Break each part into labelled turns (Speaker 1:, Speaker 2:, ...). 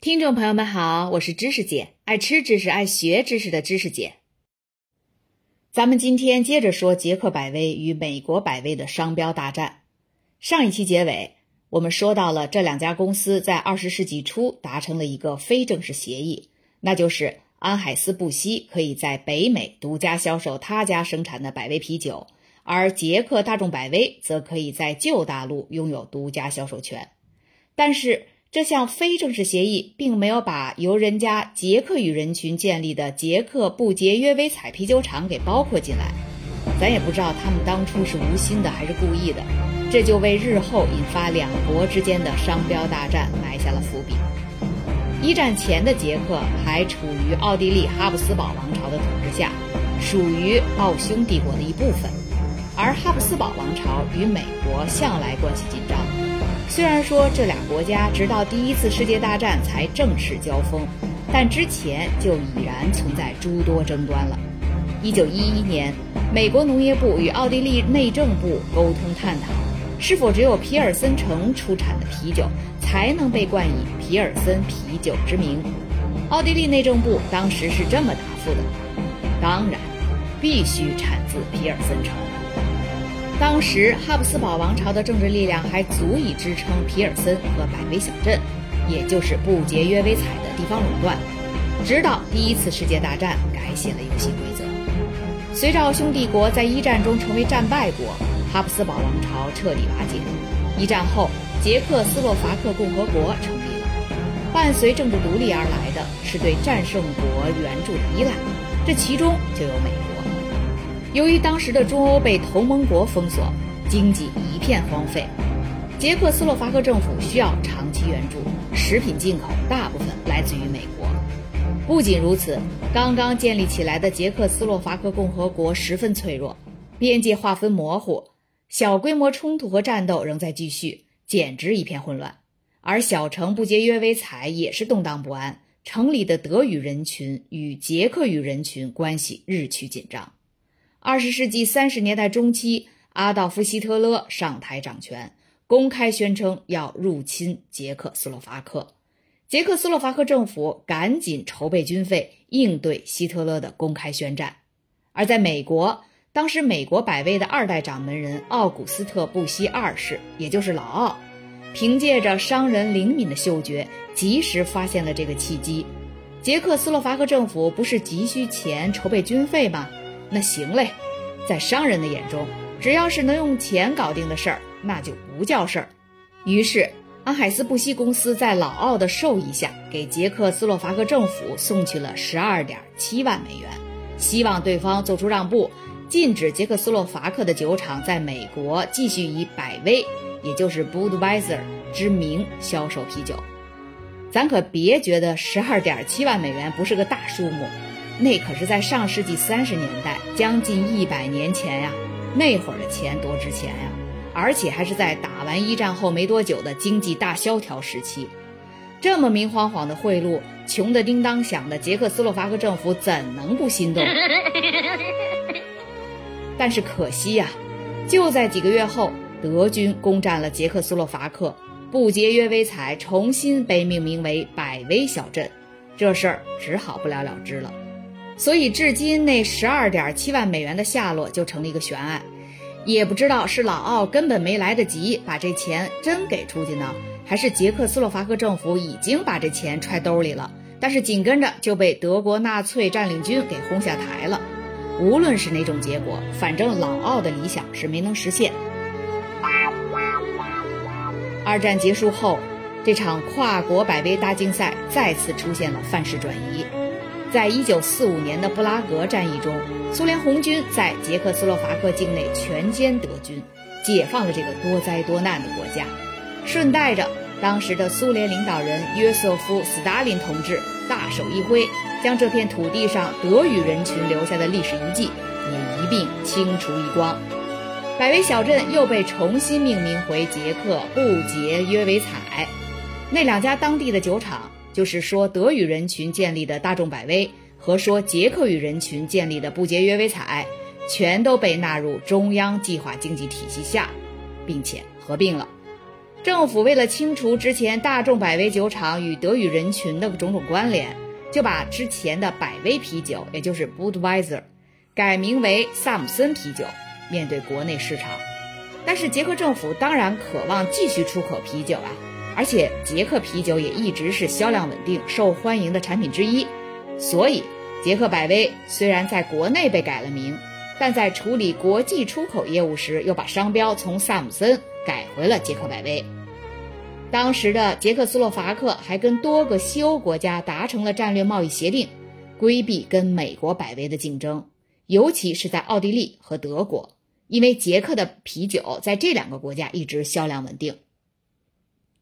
Speaker 1: 听众朋友们好，我是知识姐，爱吃知识、爱学知识的知识姐。咱们今天接着说捷克百威与美国百威的商标大战。上一期结尾，我们说到了这两家公司在二十世纪初达成了一个非正式协议，那就是安海斯布希可以在北美独家销售他家生产的百威啤酒，而捷克大众百威则可以在旧大陆拥有独家销售权。但是，这项非正式协议并没有把由人家捷克与人群建立的捷克不节约威采啤酒厂给包括进来，咱也不知道他们当初是无心的还是故意的，这就为日后引发两国之间的商标大战埋下了伏笔。一战前的捷克还处于奥地利哈布斯堡王朝的统治下，属于奥匈帝国的一部分，而哈布斯堡王朝与美国向来关系紧张。虽然说这俩国家直到第一次世界大战才正式交锋，但之前就已然存在诸多争端了。一九一一年，美国农业部与奥地利内政部沟通探讨，是否只有皮尔森城出产的啤酒才能被冠以皮尔森啤酒之名。奥地利内政部当时是这么答复的：当然，必须产自皮尔森城。当时哈布斯堡王朝的政治力量还足以支撑皮尔森和百威小镇，也就是不节约威采的地方垄断。直到第一次世界大战改写了游戏规则。随着奥匈帝国在一战中成为战败国，哈布斯堡王朝彻底瓦解。一战后，捷克斯洛伐克共和国成立了。伴随政治独立而来的是对战胜国援助的依赖，这其中就有美国。由于当时的中欧被同盟国封锁，经济一片荒废，捷克斯洛伐克政府需要长期援助，食品进口大部分来自于美国。不仅如此，刚刚建立起来的捷克斯洛伐克共和国十分脆弱，边界划分模糊，小规模冲突和战斗仍在继续，简直一片混乱。而小城不节约维采也是动荡不安，城里的德语人群与捷克语人群关系日趋紧张。二十世纪三十年代中期，阿道夫·希特勒上台掌权，公开宣称要入侵捷克斯洛伐克。捷克斯洛伐克政府赶紧筹备军费，应对希特勒的公开宣战。而在美国，当时美国百威的二代掌门人奥古斯特·布希二世，也就是老奥，凭借着商人灵敏的嗅觉，及时发现了这个契机。捷克斯洛伐克政府不是急需钱筹备军费吗？那行嘞，在商人的眼中，只要是能用钱搞定的事儿，那就不叫事儿。于是，安海斯布希公司在老奥的授意下，给捷克斯洛伐克政府送去了十二点七万美元，希望对方做出让步，禁止捷克斯洛伐克的酒厂在美国继续以百威，也就是 Budweiser 之名销售啤酒。咱可别觉得十二点七万美元不是个大数目。那可是在上世纪三十年代，将近一百年前呀，那会儿的钱多值钱呀！而且还是在打完一战后没多久的经济大萧条时期，这么明晃晃的贿赂，穷得叮当响的捷克斯洛伐克政府怎能不心动？但是可惜呀，就在几个月后，德军攻占了捷克斯洛伐克，不节约威采重新被命名为百威小镇，这事儿只好不了了之了。所以，至今那十二点七万美元的下落就成了一个悬案，也不知道是老奥根本没来得及把这钱真给出去呢，还是捷克斯洛伐克政府已经把这钱揣兜里了，但是紧跟着就被德国纳粹占领军给轰下台了。无论是哪种结果，反正老奥的理想是没能实现。二战结束后，这场跨国百威大竞赛再次出现了范式转移。在一九四五年的布拉格战役中，苏联红军在捷克斯洛伐克境内全歼德军，解放了这个多灾多难的国家。顺带着，当时的苏联领导人约瑟夫·斯大林同志大手一挥，将这片土地上德语人群留下的历史遗迹也一并清除一光。百威小镇又被重新命名回捷克布捷约维采。那两家当地的酒厂。就是说，德语人群建立的大众百威和说捷克语人群建立的不节约威采，全都被纳入中央计划经济体系下，并且合并了。政府为了清除之前大众百威酒厂与德语人群的种种关联，就把之前的百威啤酒，也就是 Budweiser，改名为萨姆森啤酒。面对国内市场，但是捷克政府当然渴望继续出口啤酒啊，而且捷克啤酒也一直是销量稳定、受欢迎的产品之一。所以，捷克百威虽然在国内被改了名，但在处理国际出口业务时，又把商标从萨姆森改回了捷克百威。当时的捷克斯洛伐克还跟多个西欧国家达成了战略贸易协定，规避跟美国百威的竞争，尤其是在奥地利和德国。因为捷克的啤酒在这两个国家一直销量稳定。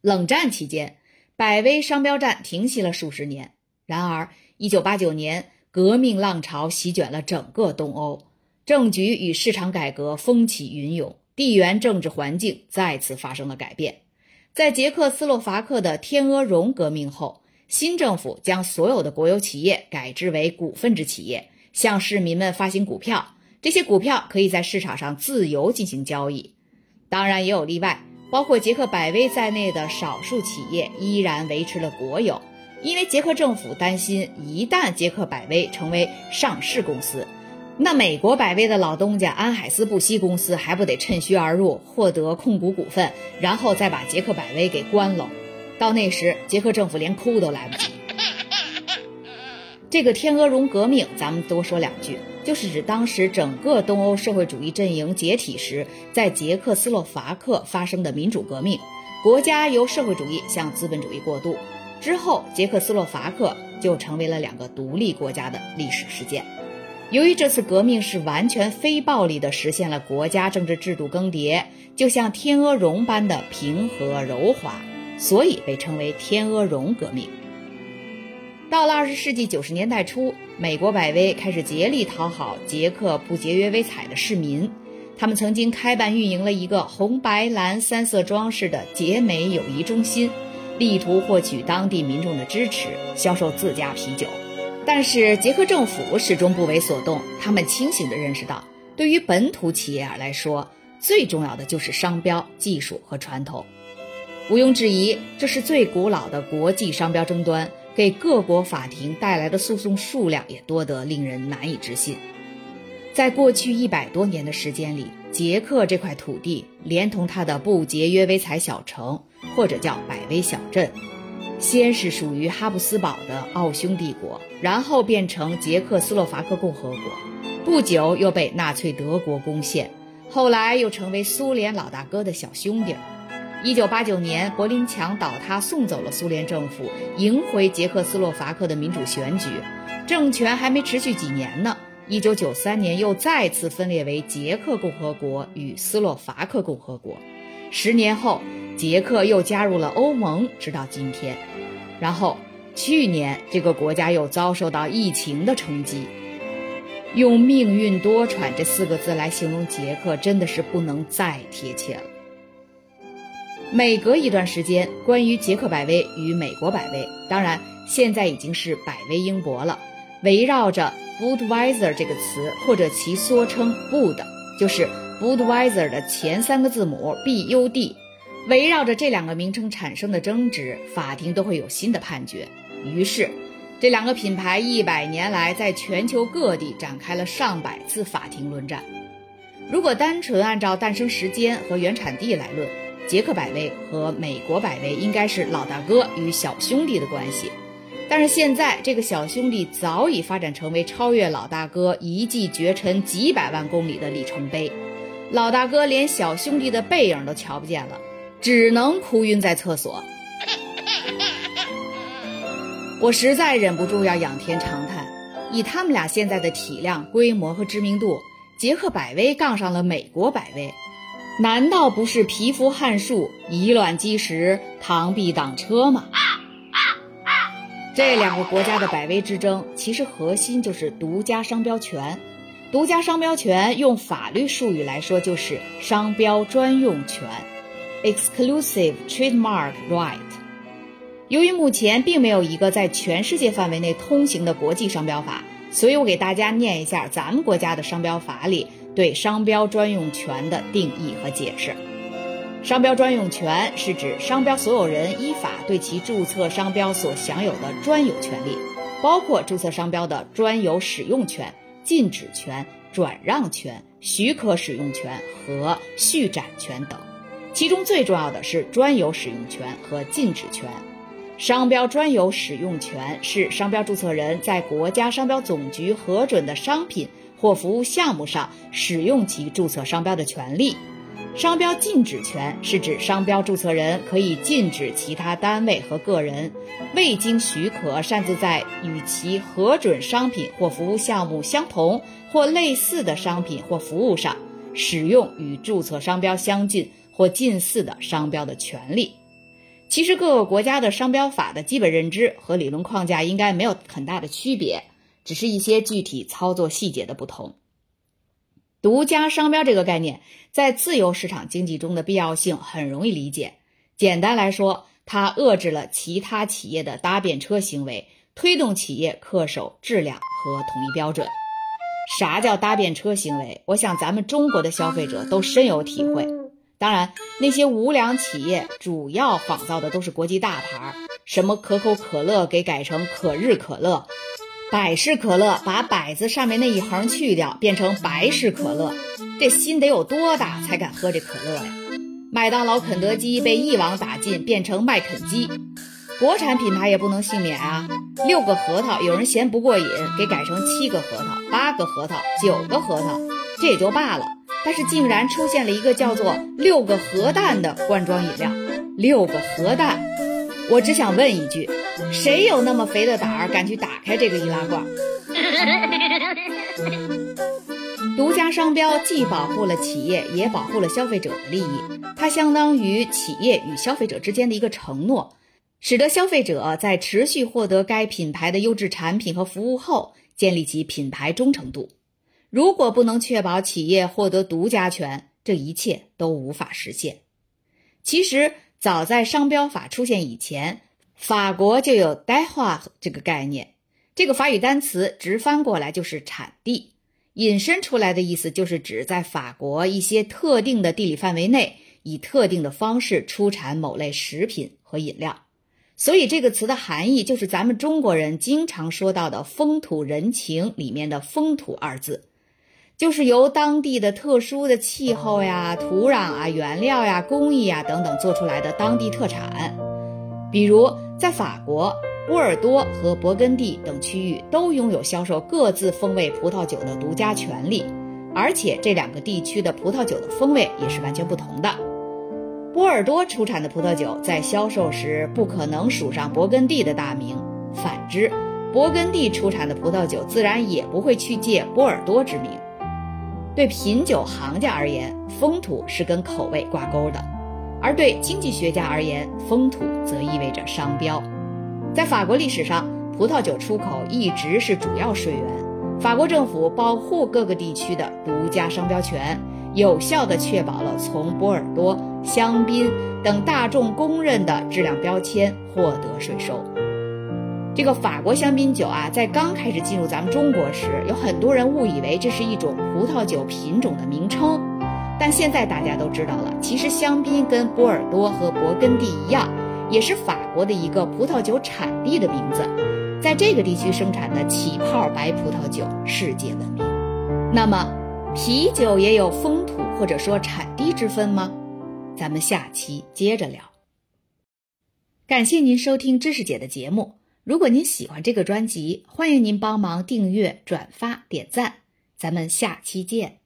Speaker 1: 冷战期间，百威商标战停息了数十年。然而，1989年，革命浪潮席卷了整个东欧，政局与市场改革风起云涌，地缘政治环境再次发生了改变。在捷克斯洛伐克的天鹅绒革命后，新政府将所有的国有企业改制为股份制企业，向市民们发行股票。这些股票可以在市场上自由进行交易，当然也有例外，包括捷克百威在内的少数企业依然维持了国有，因为捷克政府担心，一旦捷克百威成为上市公司，那美国百威的老东家安海斯布希公司还不得趁虚而入，获得控股股份，然后再把捷克百威给关了，到那时，捷克政府连哭都来不及。这个天鹅绒革命，咱们多说两句。就是指当时整个东欧社会主义阵营解体时，在捷克斯洛伐克发生的民主革命，国家由社会主义向资本主义过渡之后，捷克斯洛伐克就成为了两个独立国家的历史事件。由于这次革命是完全非暴力的实现了国家政治制度更迭，就像天鹅绒般的平和柔滑，所以被称为天鹅绒革命。到了二十世纪九十年代初，美国百威开始竭力讨好捷克不节约为彩的市民。他们曾经开办运营了一个红白蓝三色装饰的捷美友谊中心，力图获取当地民众的支持，销售自家啤酒。但是捷克政府始终不为所动。他们清醒地认识到，对于本土企业来说，最重要的就是商标、技术和传统。毋庸置疑，这是最古老的国际商标争端。给各国法庭带来的诉讼数量也多得令人难以置信。在过去一百多年的时间里，捷克这块土地连同它的不节约微彩小城，或者叫百威小镇，先是属于哈布斯堡的奥匈帝国，然后变成捷克斯洛伐克共和国，不久又被纳粹德国攻陷，后来又成为苏联老大哥的小兄弟。一九八九年，柏林墙倒塌，送走了苏联政府，赢回捷克斯洛伐克的民主选举。政权还没持续几年呢，一九九三年又再次分裂为捷克共和国与斯洛伐克共和国。十年后，捷克又加入了欧盟，直到今天。然后，去年这个国家又遭受到疫情的冲击。用“命运多舛”这四个字来形容捷克，真的是不能再贴切了。每隔一段时间，关于捷克百威与美国百威，当然现在已经是百威英博了，围绕着 Budweiser 这个词或者其缩称 Bud，就是 Budweiser 的前三个字母 B U D，围绕着这两个名称产生的争执，法庭都会有新的判决。于是，这两个品牌一百年来在全球各地展开了上百次法庭论战。如果单纯按照诞生时间和原产地来论，捷克百威和美国百威应该是老大哥与小兄弟的关系，但是现在这个小兄弟早已发展成为超越老大哥一骑绝尘几百万公里的里程碑，老大哥连小兄弟的背影都瞧不见了，只能哭晕在厕所。我实在忍不住要仰天长叹，以他们俩现在的体量、规模和知名度，捷克百威杠上了美国百威。难道不是蚍蜉撼树、以卵击石、螳臂挡车吗？这两个国家的百威之争，其实核心就是独家商标权。独家商标权用法律术语来说，就是商标专用权 （exclusive trademark right）。由于目前并没有一个在全世界范围内通行的国际商标法，所以我给大家念一下咱们国家的商标法里。对商标专用权的定义和解释：商标专用权是指商标所有人依法对其注册商标所享有的专有权利，包括注册商标的专有使用权、禁止权、转让权、许可使用权和续展权等。其中最重要的是专有使用权和禁止权。商标专有使用权是商标注册人在国家商标总局核准的商品或服务项目上使用其注册商标的权利。商标禁止权是指商标注册人可以禁止其他单位和个人未经许可擅自在与其核准商品或服务项目相同或类似的商品或服务上使用与注册商标相近或近似的商标的权利。其实各个国家的商标法的基本认知和理论框架应该没有很大的区别，只是一些具体操作细节的不同。独家商标这个概念在自由市场经济中的必要性很容易理解。简单来说，它遏制了其他企业的搭便车行为，推动企业恪守质量和统一标准。啥叫搭便车行为？我想咱们中国的消费者都深有体会。当然，那些无良企业主要仿造的都是国际大牌，什么可口可乐给改成可日可乐。百事可乐把“百”字上面那一横去掉，变成百事可乐，这心得有多大才敢喝这可乐呀？麦当劳、肯德基被一网打尽，变成麦肯基，国产品牌也不能幸免啊！六个核桃有人嫌不过瘾，给改成七个核桃、八个核桃、九个核桃，这也就罢了，但是竟然出现了一个叫做“六个核弹”的罐装饮料，六个核弹。我只想问一句，谁有那么肥的胆儿敢去打开这个易拉罐？独家商标既保护了企业，也保护了消费者的利益。它相当于企业与消费者之间的一个承诺，使得消费者在持续获得该品牌的优质产品和服务后，建立起品牌忠诚度。如果不能确保企业获得独家权，这一切都无法实现。其实。早在商标法出现以前，法国就有 d 化 a 这个概念。这个法语单词直翻过来就是产地，引申出来的意思就是指在法国一些特定的地理范围内，以特定的方式出产某类食品和饮料。所以这个词的含义就是咱们中国人经常说到的风土人情里面的“风土”二字。就是由当地的特殊的气候呀、土壤啊、原料呀、工艺呀等等做出来的当地特产。比如，在法国，波尔多和勃艮第等区域都拥有销售各自风味葡萄酒的独家权利，而且这两个地区的葡萄酒的风味也是完全不同的。波尔多出产的葡萄酒在销售时不可能署上勃艮第的大名，反之，勃艮第出产的葡萄酒自然也不会去借波尔多之名。对品酒行家而言，风土是跟口味挂钩的；而对经济学家而言，风土则意味着商标。在法国历史上，葡萄酒出口一直是主要税源。法国政府保护各个地区的独家商标权，有效地确保了从波尔多、香槟等大众公认的质量标签获得税收。这个法国香槟酒啊，在刚开始进入咱们中国时，有很多人误以为这是一种葡萄酒品种的名称。但现在大家都知道了，其实香槟跟波尔多和勃艮第一样，也是法国的一个葡萄酒产地的名字。在这个地区生产的起泡白葡萄酒世界闻名。那么，啤酒也有风土或者说产地之分吗？咱们下期接着聊。感谢您收听知识姐的节目。如果您喜欢这个专辑，欢迎您帮忙订阅、转发、点赞，咱们下期见。